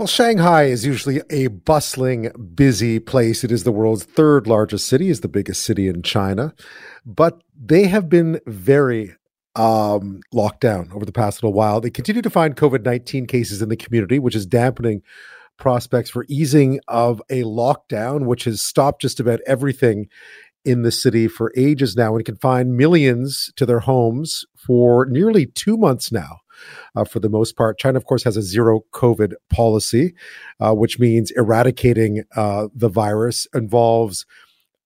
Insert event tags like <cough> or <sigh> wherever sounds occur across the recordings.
Well, Shanghai is usually a bustling, busy place. It is the world's third largest city, is the biggest city in China, but they have been very um, locked down over the past little while. They continue to find COVID 19 cases in the community, which is dampening prospects for easing of a lockdown, which has stopped just about everything in the city for ages now and confined millions to their homes for nearly two months now uh, for the most part. China, of course, has a zero COVID policy, uh, which means eradicating uh, the virus involves.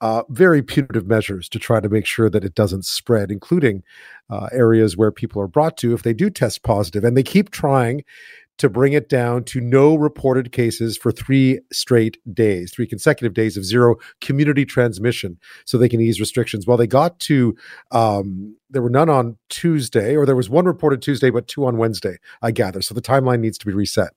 Uh, very punitive measures to try to make sure that it doesn't spread, including uh, areas where people are brought to if they do test positive. And they keep trying to bring it down to no reported cases for three straight days, three consecutive days of zero community transmission, so they can ease restrictions. Well, they got to, um, there were none on Tuesday, or there was one reported Tuesday, but two on Wednesday, I gather. So the timeline needs to be reset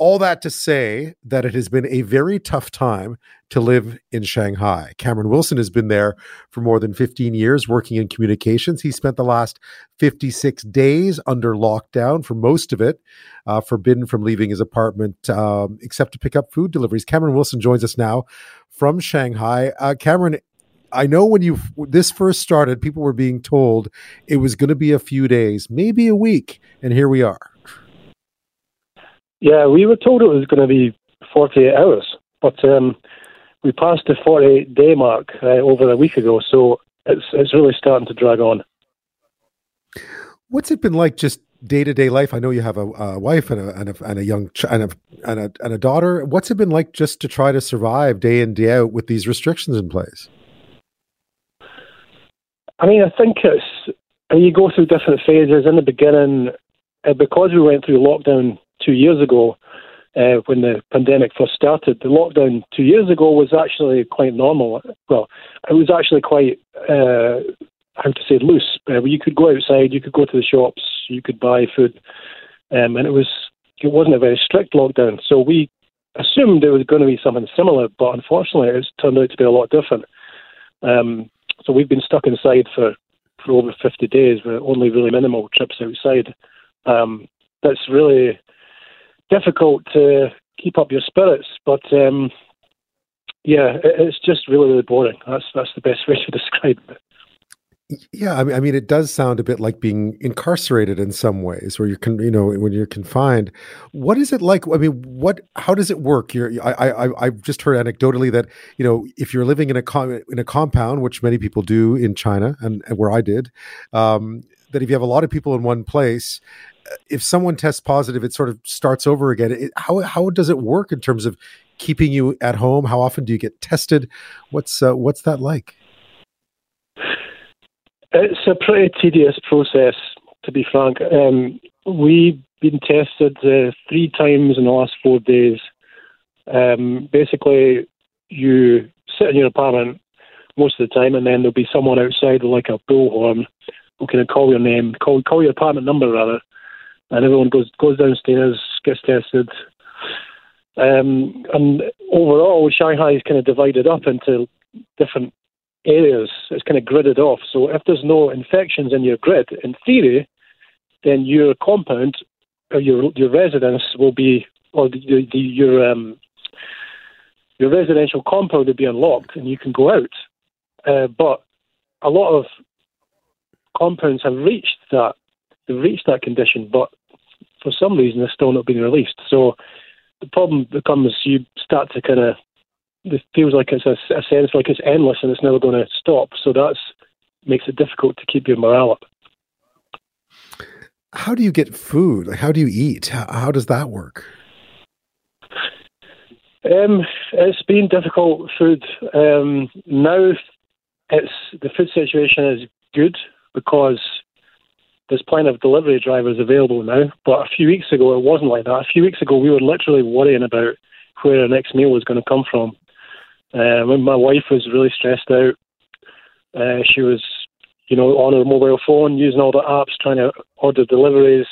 all that to say that it has been a very tough time to live in Shanghai. Cameron Wilson has been there for more than 15 years working in communications. He spent the last 56 days under lockdown for most of it, uh, forbidden from leaving his apartment um, except to pick up food deliveries. Cameron Wilson joins us now from Shanghai. Uh, Cameron, I know when you this first started, people were being told it was going to be a few days, maybe a week, and here we are. Yeah, we were told it was going to be 48 hours, but um, we passed the 48 day mark uh, over a week ago, so it's it's really starting to drag on. What's it been like just day to day life? I know you have a, a wife and a, and a, and a young ch- and, a, and a and a daughter. What's it been like just to try to survive day in day out with these restrictions in place? I mean, I think it's you go through different phases. In the beginning, uh, because we went through lockdown two years ago, uh, when the pandemic first started, the lockdown two years ago was actually quite normal. Well, it was actually quite, uh, how to say, loose. Uh, you could go outside, you could go to the shops, you could buy food, um, and it was it wasn't a very strict lockdown. So we assumed it was going to be something similar, but unfortunately, it's turned out to be a lot different. Um, so we've been stuck inside for for over 50 days with only really minimal trips outside. Um, that's really difficult to keep up your spirits. But um, yeah, it's just really really boring. That's that's the best <laughs> way to describe it. Yeah, I mean, I mean, it does sound a bit like being incarcerated in some ways, where you're, con- you know, when you're confined. What is it like? I mean, what? How does it work? You're, I, I, I've just heard anecdotally that you know, if you're living in a com- in a compound, which many people do in China, and, and where I did, um, that if you have a lot of people in one place, if someone tests positive, it sort of starts over again. It, how how does it work in terms of keeping you at home? How often do you get tested? What's uh, what's that like? It's a pretty tedious process, to be frank. Um, we've been tested uh, three times in the last four days. Um, basically, you sit in your apartment most of the time, and then there'll be someone outside like a bullhorn who can call your name, call call your apartment number rather, and everyone goes goes downstairs, gets tested. Um, and overall, Shanghai is kind of divided up into different areas. It's kind of gridded off. So if there's no infections in your grid, in theory, then your compound or your your residence will be, or the, the, your um, your residential compound will be unlocked and you can go out. Uh, but a lot of compounds have reached that, they've reached that condition, but for some reason they're still not being released. So the problem becomes you start to kind of it feels like it's a, a sense like it's endless and it's never going to stop. So that's makes it difficult to keep your morale up. How do you get food? Like, how do you eat? How, how does that work? Um, it's been difficult food. Um, now, it's the food situation is good because there's plenty of delivery drivers available now. But a few weeks ago, it wasn't like that. A few weeks ago, we were literally worrying about where our next meal was going to come from. Uh, when my wife was really stressed out, uh, she was, you know, on her mobile phone using all the apps, trying to order deliveries.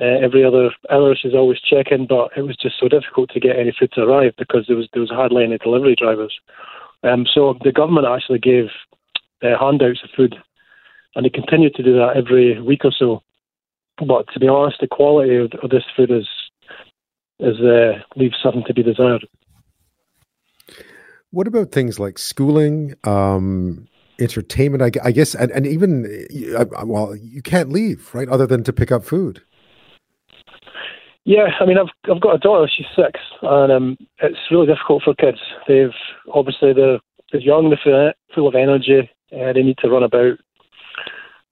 Uh, every other hour, she's always checking, but it was just so difficult to get any food to arrive because there was there was hardly any delivery drivers. Um, so the government actually gave uh, handouts of food and they continue to do that every week or so. But to be honest, the quality of, of this food is is uh, leaves something to be desired. What about things like schooling, um, entertainment? I, I, guess, and, and even uh, well, you can't leave, right? Other than to pick up food. Yeah, I mean, I've I've got a daughter. She's six, and um, it's really difficult for kids. They've obviously they're, they're young, they're full of energy, uh, they need to run about.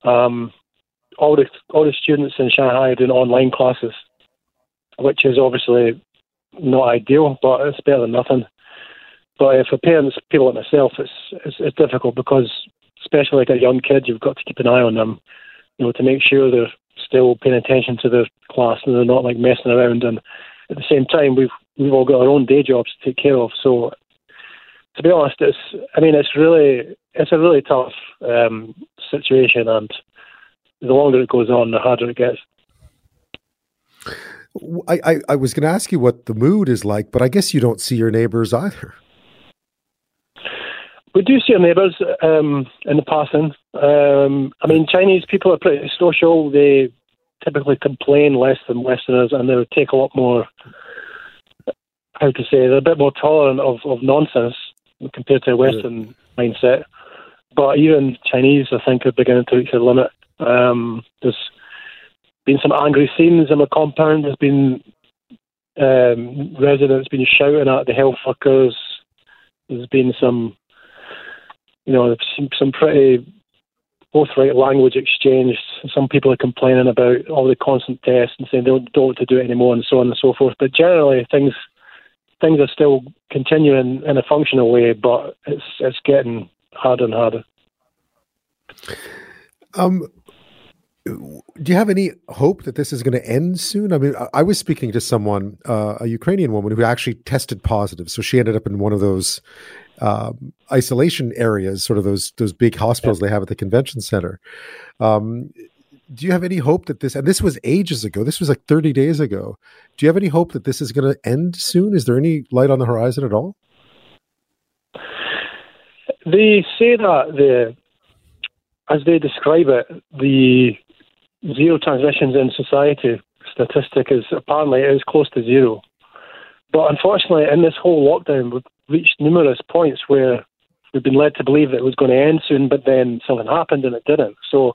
Um, all the all the students in Shanghai are doing online classes, which is obviously not ideal, but it's better than nothing. But for parents, people like myself, it's, it's it's difficult because especially like a young kid, you've got to keep an eye on them, you know, to make sure they're still paying attention to their class and they're not like messing around. And at the same time, we've we've all got our own day jobs to take care of. So to be honest, it's I mean it's really it's a really tough um, situation, and the longer it goes on, the harder it gets. I, I, I was going to ask you what the mood is like, but I guess you don't see your neighbors either. We do see our neighbours um, in the passing. Um, I mean, Chinese people are pretty social. They typically complain less than Westerners, and they would take a lot more. How to say? They're a bit more tolerant of, of nonsense compared to a Western yeah. mindset. But even Chinese, I think, are beginning to reach their limit. Um, there's been some angry scenes in the compound. There's been um, residents been shouting at the health workers. There's been some, you know, some, some pretty forthright language exchanged. Some people are complaining about all the constant tests and saying they don't, don't want to do it anymore and so on and so forth. But generally, things things are still continuing in a functional way, but it's it's getting harder and harder. Um, do you have any hope that this is going to end soon? I mean, I was speaking to someone, uh, a Ukrainian woman who actually tested positive, so she ended up in one of those um, isolation areas, sort of those those big hospitals yeah. they have at the convention center. Um, do you have any hope that this and this was ages ago this was like 30 days ago. Do you have any hope that this is going to end soon? Is there any light on the horizon at all? They say that the as they describe it the zero transmissions in society statistic is apparently is close to zero. But unfortunately in this whole lockdown we've reached numerous points where we've been led to believe that it was going to end soon but then something happened and it didn't. So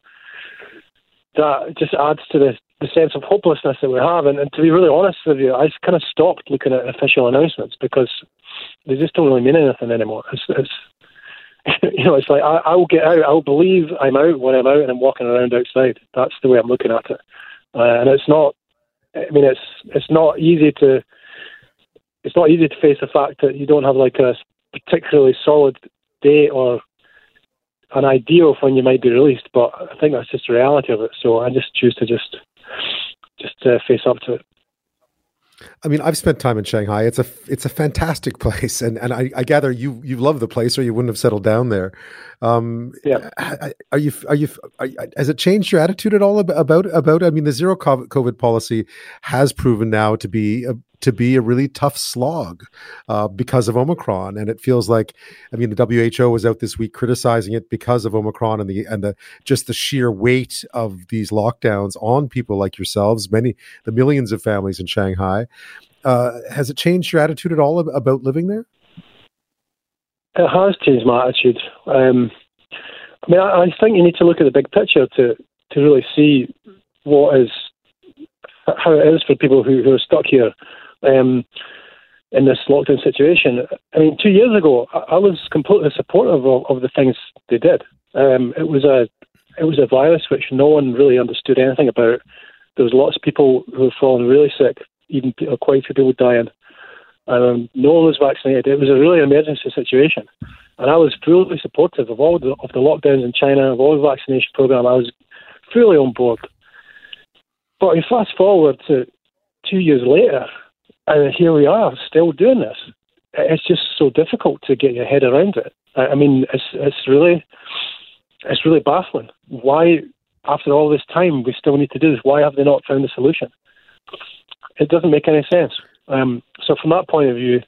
that just adds to the, the sense of hopelessness that we have. And, and to be really honest with you, I kind of stopped looking at official announcements because they just don't really mean anything anymore. It's, it's <laughs> you know, it's like I, I will get out. I'll believe I'm out when I'm out and I'm walking around outside. That's the way I'm looking at it. Uh, and it's not. I mean, it's it's not easy to. It's not easy to face the fact that you don't have like a particularly solid date or an idea of when you might be released, but I think that's just the reality of it. So I just choose to just just uh, face up to it. I mean, I've spent time in Shanghai. It's a it's a fantastic <laughs> place, and and I, I gather you you love the place, or you wouldn't have settled down there. Um, yeah. Are you are you are, has it changed your attitude at all about about? I mean, the zero COVID policy has proven now to be a, to be a really tough slog uh, because of Omicron, and it feels like I mean the WHO was out this week criticizing it because of Omicron and the and the just the sheer weight of these lockdowns on people like yourselves, many the millions of families in Shanghai. Uh, has it changed your attitude at all about living there? It has changed my attitude. Um, I mean, I, I think you need to look at the big picture to to really see what is how it is for people who, who are stuck here um, in this lockdown situation. I mean, two years ago, I, I was completely supportive of, of, the things they did. Um, it was a it was a virus which no one really understood anything about. There was lots of people who were falling really sick, even quite a few people dying. Um, no one was vaccinated. It was a really emergency situation, and I was fully supportive of all the, of the lockdowns in China, of all the vaccination program. I was fully on board. But if you fast forward to two years later, and here we are, still doing this. It's just so difficult to get your head around it. I mean, it's it's really it's really baffling. Why, after all this time, we still need to do this? Why have they not found a solution? It doesn't make any sense. Um, so, from that point of view,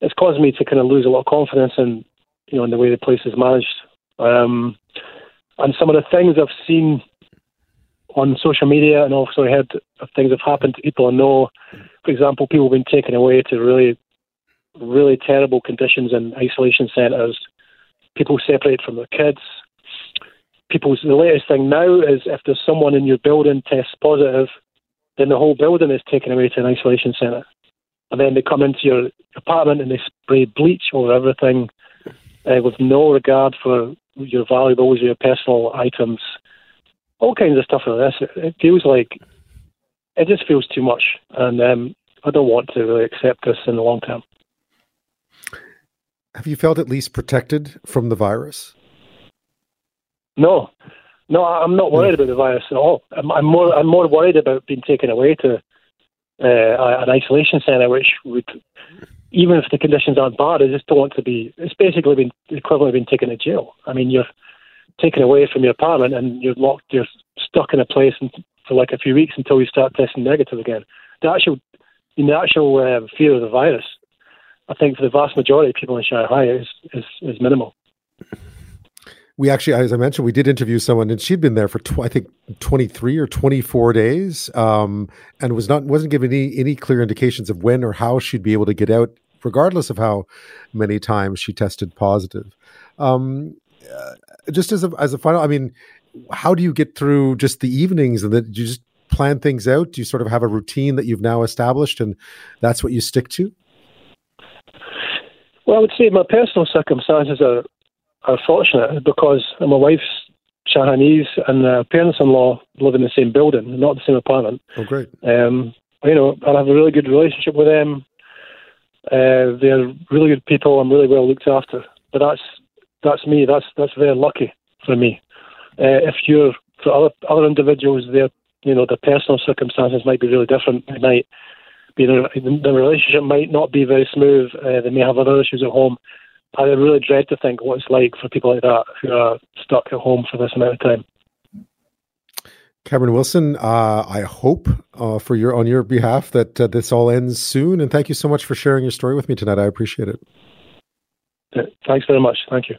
it's caused me to kind of lose a lot of confidence in you know in the way the place is managed. Um, and some of the things I've seen on social media and also heard of things have happened to people I know for example, people have been taken away to really, really terrible conditions in isolation centres. People separate from their kids. People's the latest thing now is if there's someone in your building tests positive, then the whole building is taken away to an isolation centre. And then they come into your apartment and they spray bleach over everything uh, with no regard for your valuables, your personal items, all kinds of stuff like this. It, it feels like it just feels too much, and um, I don't want to really accept this in the long term. Have you felt at least protected from the virus? No, no, I'm not worried about the virus at all. I'm, I'm more, I'm more worried about being taken away to uh, an isolation centre, which would, even if the conditions aren't bad, I just don't want to be. It's basically been equivalent of being taken to jail. I mean, you're taken away from your apartment and you're locked. You're stuck in a place for like a few weeks until you start testing negative again. The actual, the actual uh, fear of the virus, I think for the vast majority of people in Shanghai is is, is minimal we actually, as I mentioned, we did interview someone, and she'd been there for tw- I think twenty three or twenty four days, um, and was not wasn't given any any clear indications of when or how she'd be able to get out, regardless of how many times she tested positive. Um, uh, just as a as a final, I mean, how do you get through just the evenings, and that you just plan things out? Do you sort of have a routine that you've now established, and that's what you stick to? Well, I would say my personal circumstances are are fortunate because my wife's Chinese and her parents-in-law live in the same building, not the same apartment. Oh, great! Um, you know, I have a really good relationship with them. Uh, they're really good people. I'm really well looked after. But that's that's me. That's that's very lucky for me. Uh, if you're for other other individuals, their you know their personal circumstances might be really different. They might be the, the relationship might not be very smooth. Uh, they may have other issues at home. I really dread to think what it's like for people like that who are stuck at home for this amount of time. Cameron Wilson, uh, I hope uh, for your on your behalf that uh, this all ends soon, and thank you so much for sharing your story with me tonight. I appreciate it. Thanks very much. Thank you.